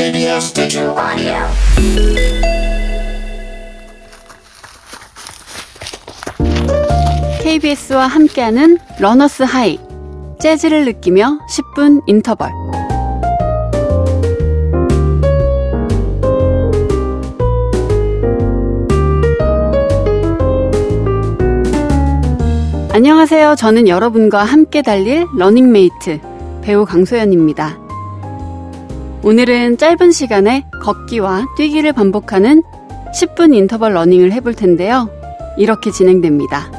KBS Digital. KBS와 함께하는 runner's high 재즈를 느끼며 10분 인터벌 안녕하세요. 저는 여러분과 함께 달릴 러닝메이트 배우 강소연입니다. 오늘은 짧은 시간에 걷기와 뛰기를 반복하는 10분 인터벌 러닝을 해볼 텐데요. 이렇게 진행됩니다.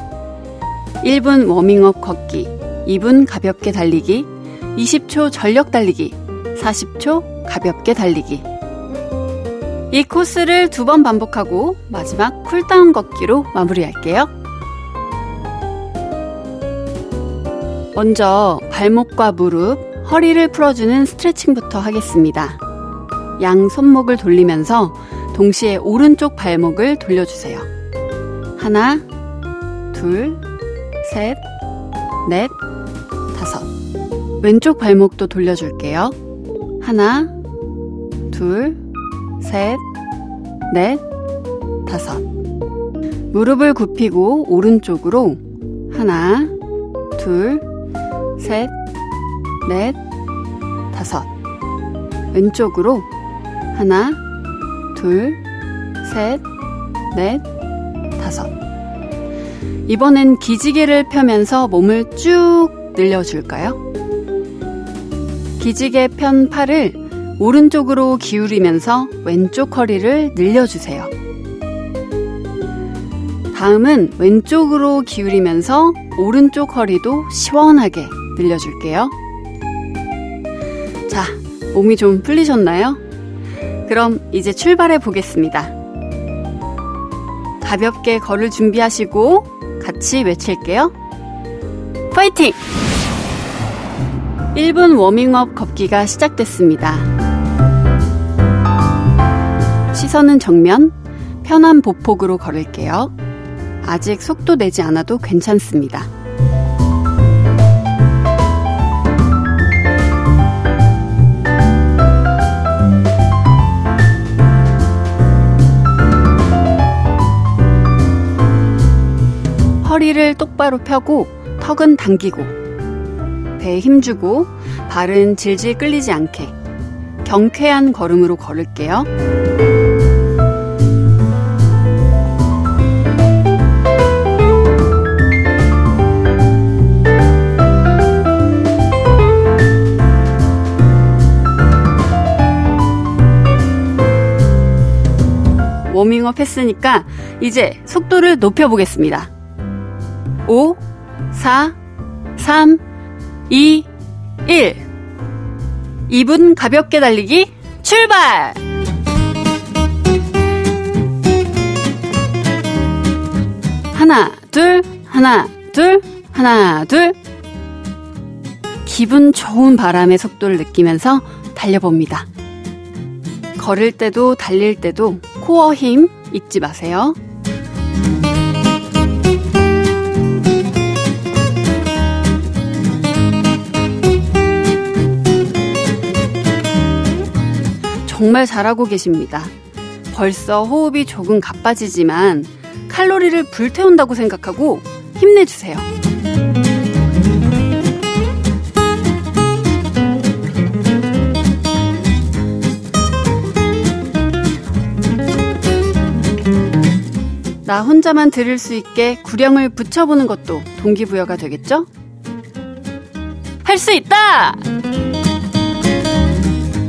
1분 워밍업 걷기, 2분 가볍게 달리기, 20초 전력 달리기, 40초 가볍게 달리기. 이 코스를 두 번 반복하고 마지막 cool down 걷기로 마무리할게요. 먼저 발목과 무릎, 허리를 풀어주는 스트레칭부터 하겠습니다. 양 손목을 돌리면서 동시에 오른쪽 발목을 돌려주세요. 하나, 둘, 셋, 넷, 다섯. 왼쪽 발목도 돌려줄게요. 하나, 둘, 셋, 넷, 다섯. 무릎을 굽히고 오른쪽으로 하나, 둘, 셋, 넷, 다섯. 왼쪽으로 하나, 둘, 셋, 넷, 다섯. 이번엔 기지개를 펴면서 몸을 쭉 늘려줄까요? 기지개 편 팔을 오른쪽으로 기울이면서 왼쪽 허리를 늘려주세요. 다음은 왼쪽으로 기울이면서 오른쪽 허리도 시원하게 늘려줄게요. 자, 몸이 좀 풀리셨나요? 그럼 이제 출발해 보겠습니다. 가볍게 걸을 준비하시고 같이 외칠게요. 파이팅! 1분 워밍업 걷기가 시작됐습니다. 시선은 정면, 편한 보폭으로 걸을게요. 아직 속도 내지 않아도 괜찮습니다. 허리를 똑바로 펴고 턱은 당기고 배에 힘주고 발은 질질 끌리지 않게 경쾌한 걸음으로 걸을게요. 워밍업 했으니까 이제 속도를 높여보겠습니다. 5, 4, 3, 2, 1. 2분 가볍게 달리기 출발! 하나, 둘, 하나, 둘, 하나, 둘. 기분 좋은 바람의 속도를 느끼면서 달려봅니다. 걸을 때도 달릴 때도 코어 힘 잊지 마세요. 정말 잘하고 계십니다. 벌써 호흡이 조금 가빠지지만 칼로리를 불태운다고 생각하고 힘내주세요. 나 혼자만 들을 수 있게 구령을 붙여보는 것도 동기부여가 되겠죠? 할 수 있다!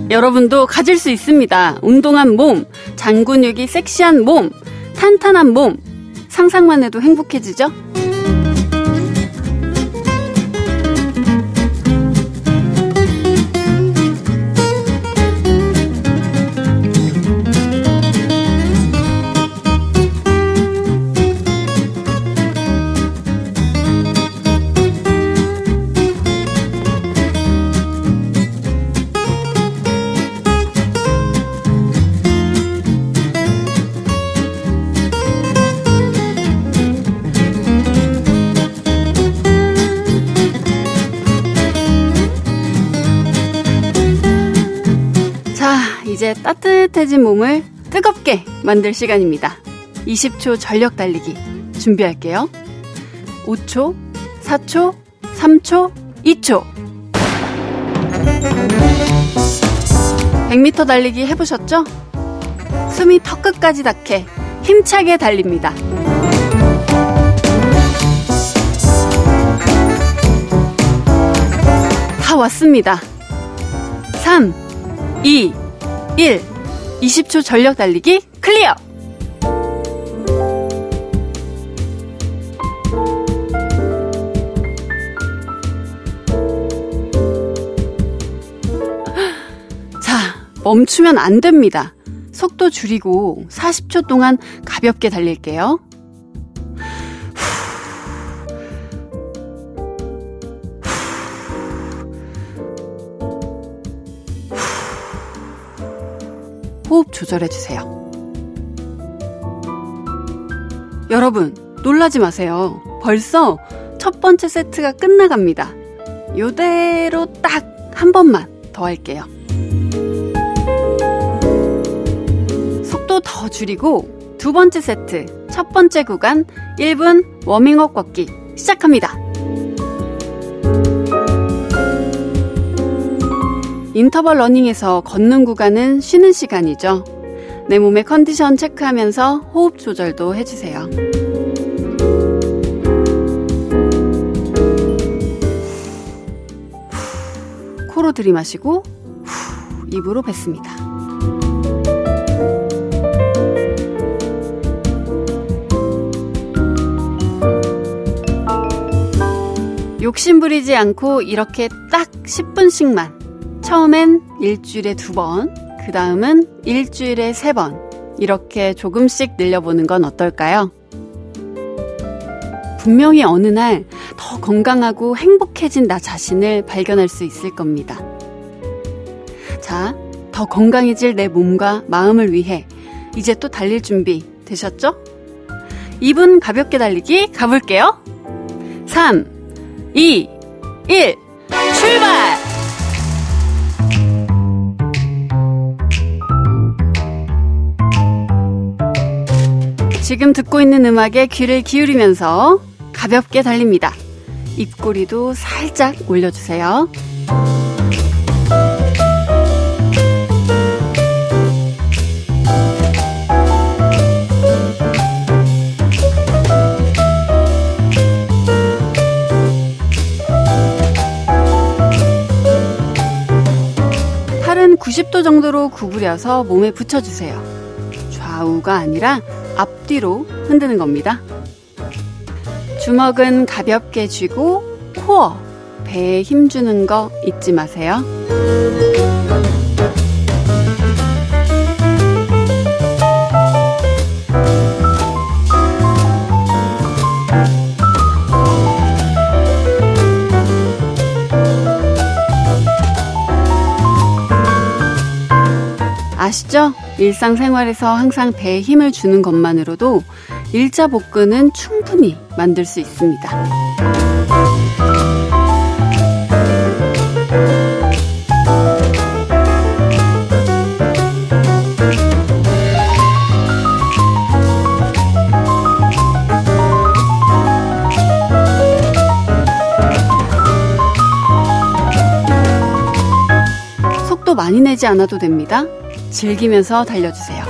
여러분도 가질 수 있습니다. 운동한 몸, 장근육이 섹시한 몸, 탄탄한 몸. 상상만 해도 행복해지죠? 이제 따뜻해진 몸을 뜨겁게 만들 시간입니다. 20초 전력 달리기 준비할게요. 5초, 4초, 3초, 2초. 100m 달리기 해보셨죠? 숨이 턱끝까지 닿게 힘차게 달립니다. 다 왔습니다. 3, 2, 1. 20초 전력 달리기 클리어! 자, 멈추면 안 됩니다. 속도 줄이고 40초 동안 가볍게 달릴게요. 조절해주세요. 여러분, 놀라지 마세요. 벌써 첫 번째 세트가 끝나갑니다. 요대로 딱 한 번만 더 할게요. 속도 더 줄이고 두 번째 세트, 첫 번째 구간 1분 워밍업 걷기 시작합니다. 인터벌 러닝에서 걷는 구간은 쉬는 시간이죠. 내 몸의 컨디션 체크하면서 호흡 조절도 해주세요. 코로 들이마시고 후, 입으로 뱉습니다. 욕심 부리지 않고 이렇게 딱 10분씩만 처음엔 일주일에 두 번, 그 다음은 일주일에 세 번, 이렇게 조금씩 늘려보는 건 어떨까요? 분명히 어느 날 더 건강하고 행복해진 나 자신을 발견할 수 있을 겁니다. 자, 더 건강해질 내 몸과 마음을 위해 이제 또 달릴 준비 되셨죠? 2분 가볍게 달리기 가볼게요. 3, 2, 1, 출발! 지금 듣고 있는 음악에 귀를 기울이면서 가볍게 달립니다. 입꼬리도 살짝 올려주세요. 팔은 90도 정도로 구부려서 몸에 붙여주세요. 좌우가 아니라 앞뒤로 흔드는 겁니다. 주먹은 가볍게 쥐고 코어, 배에 힘주는 거 잊지 마세요. 아시죠? 일상생활에서 항상 배에 힘을 주는 것만으로도 일자 복근은 충분히 만들 수 있습니다. 속도 많이 내지 않아도 됩니다. 즐기면서 달려주세요.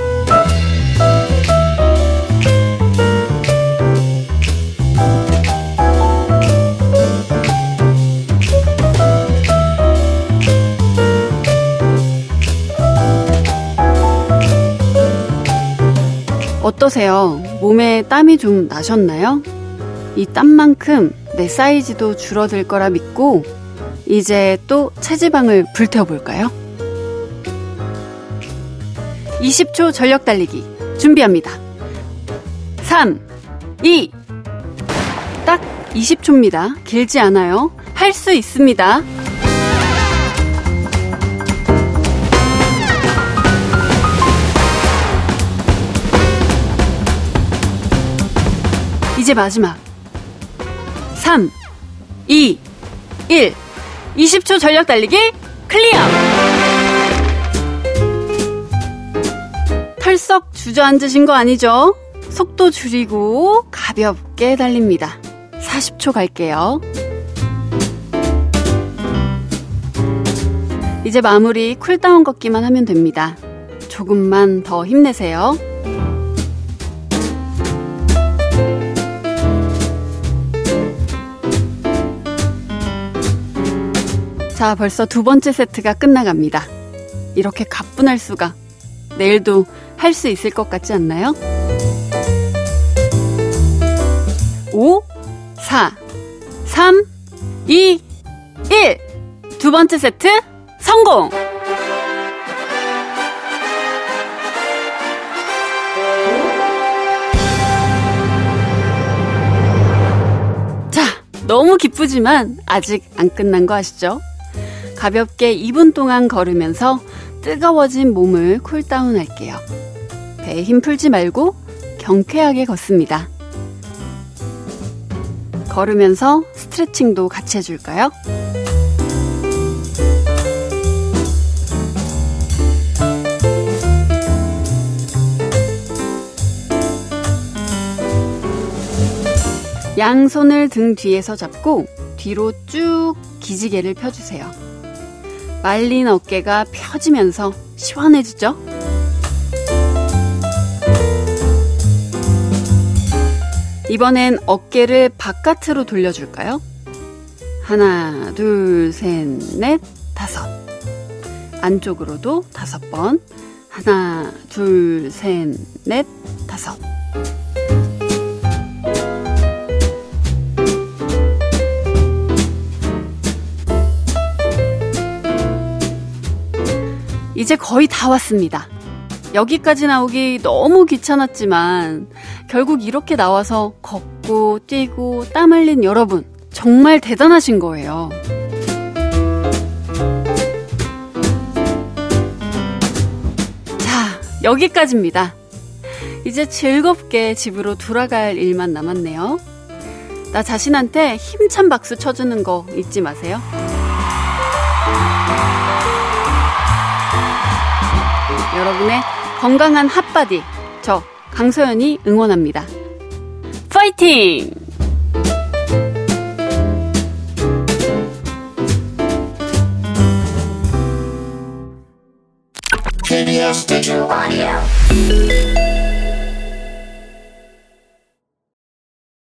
어떠세요? 몸에 땀이 좀 나셨나요? 이 땀만큼 내 사이즈도 줄어들 거라 믿고 이제 또 체지방을 불태워볼까요? 20초 전력 달리기 준비합니다. 3, 2, 딱 20초입니다. 길지 않아요. 할 수 있습니다. 이제 마지막. 3, 2, 1. 20초 전력 달리기 clear! 펄썩 주저앉으신 거 아니죠? 속도 줄이고 가볍게 달립니다. 40초 갈게요. 이제 마무리 cool down 걷기만 하면 됩니다. 조금만 더 힘내세요. 자, 벌써 두 번째 세트가 끝나갑니다. 이렇게 가뿐할 수가. 내일도 할 수 있을 것 같지 않나요? 5, 4, 3, 2, 1. 두 번째 세트 성공! 자, 너무 기쁘지만 아직 안 끝난 거 아시죠? 가볍게 2분 동안 걸으면서 뜨거워진 몸을 cool down 할게요. 배에 힘 풀지 말고 경쾌하게 걷습니다. 걸으면서 스트레칭도 같이 해줄까요? 양손을 등 뒤에서 잡고 뒤로 쭉 기지개를 펴주세요. 말린 어깨가 펴지면서 시원해지죠? 이번엔 어깨를 바깥으로 돌려줄까요? 하나, 둘, 셋, 넷, 다섯. 안쪽으로도 다섯 번. 하나, 둘, 셋, 넷, 다섯. 이제 거의 다 왔습니다. 여기까지 나오기 너무 귀찮았지만 결국 이렇게 나와서 걷고 뛰고 땀 흘린 여러분 정말 대단하신 거예요. 자, 여기까지입니다. 이제 즐겁게 집으로 돌아갈 일만 남았네요. 나 자신한테 힘찬 박수 쳐주는 거 잊지 마세요. 여러분의 건강한 핫바디, 저 강소연이 응원합니다. 파이팅! Digital Audio.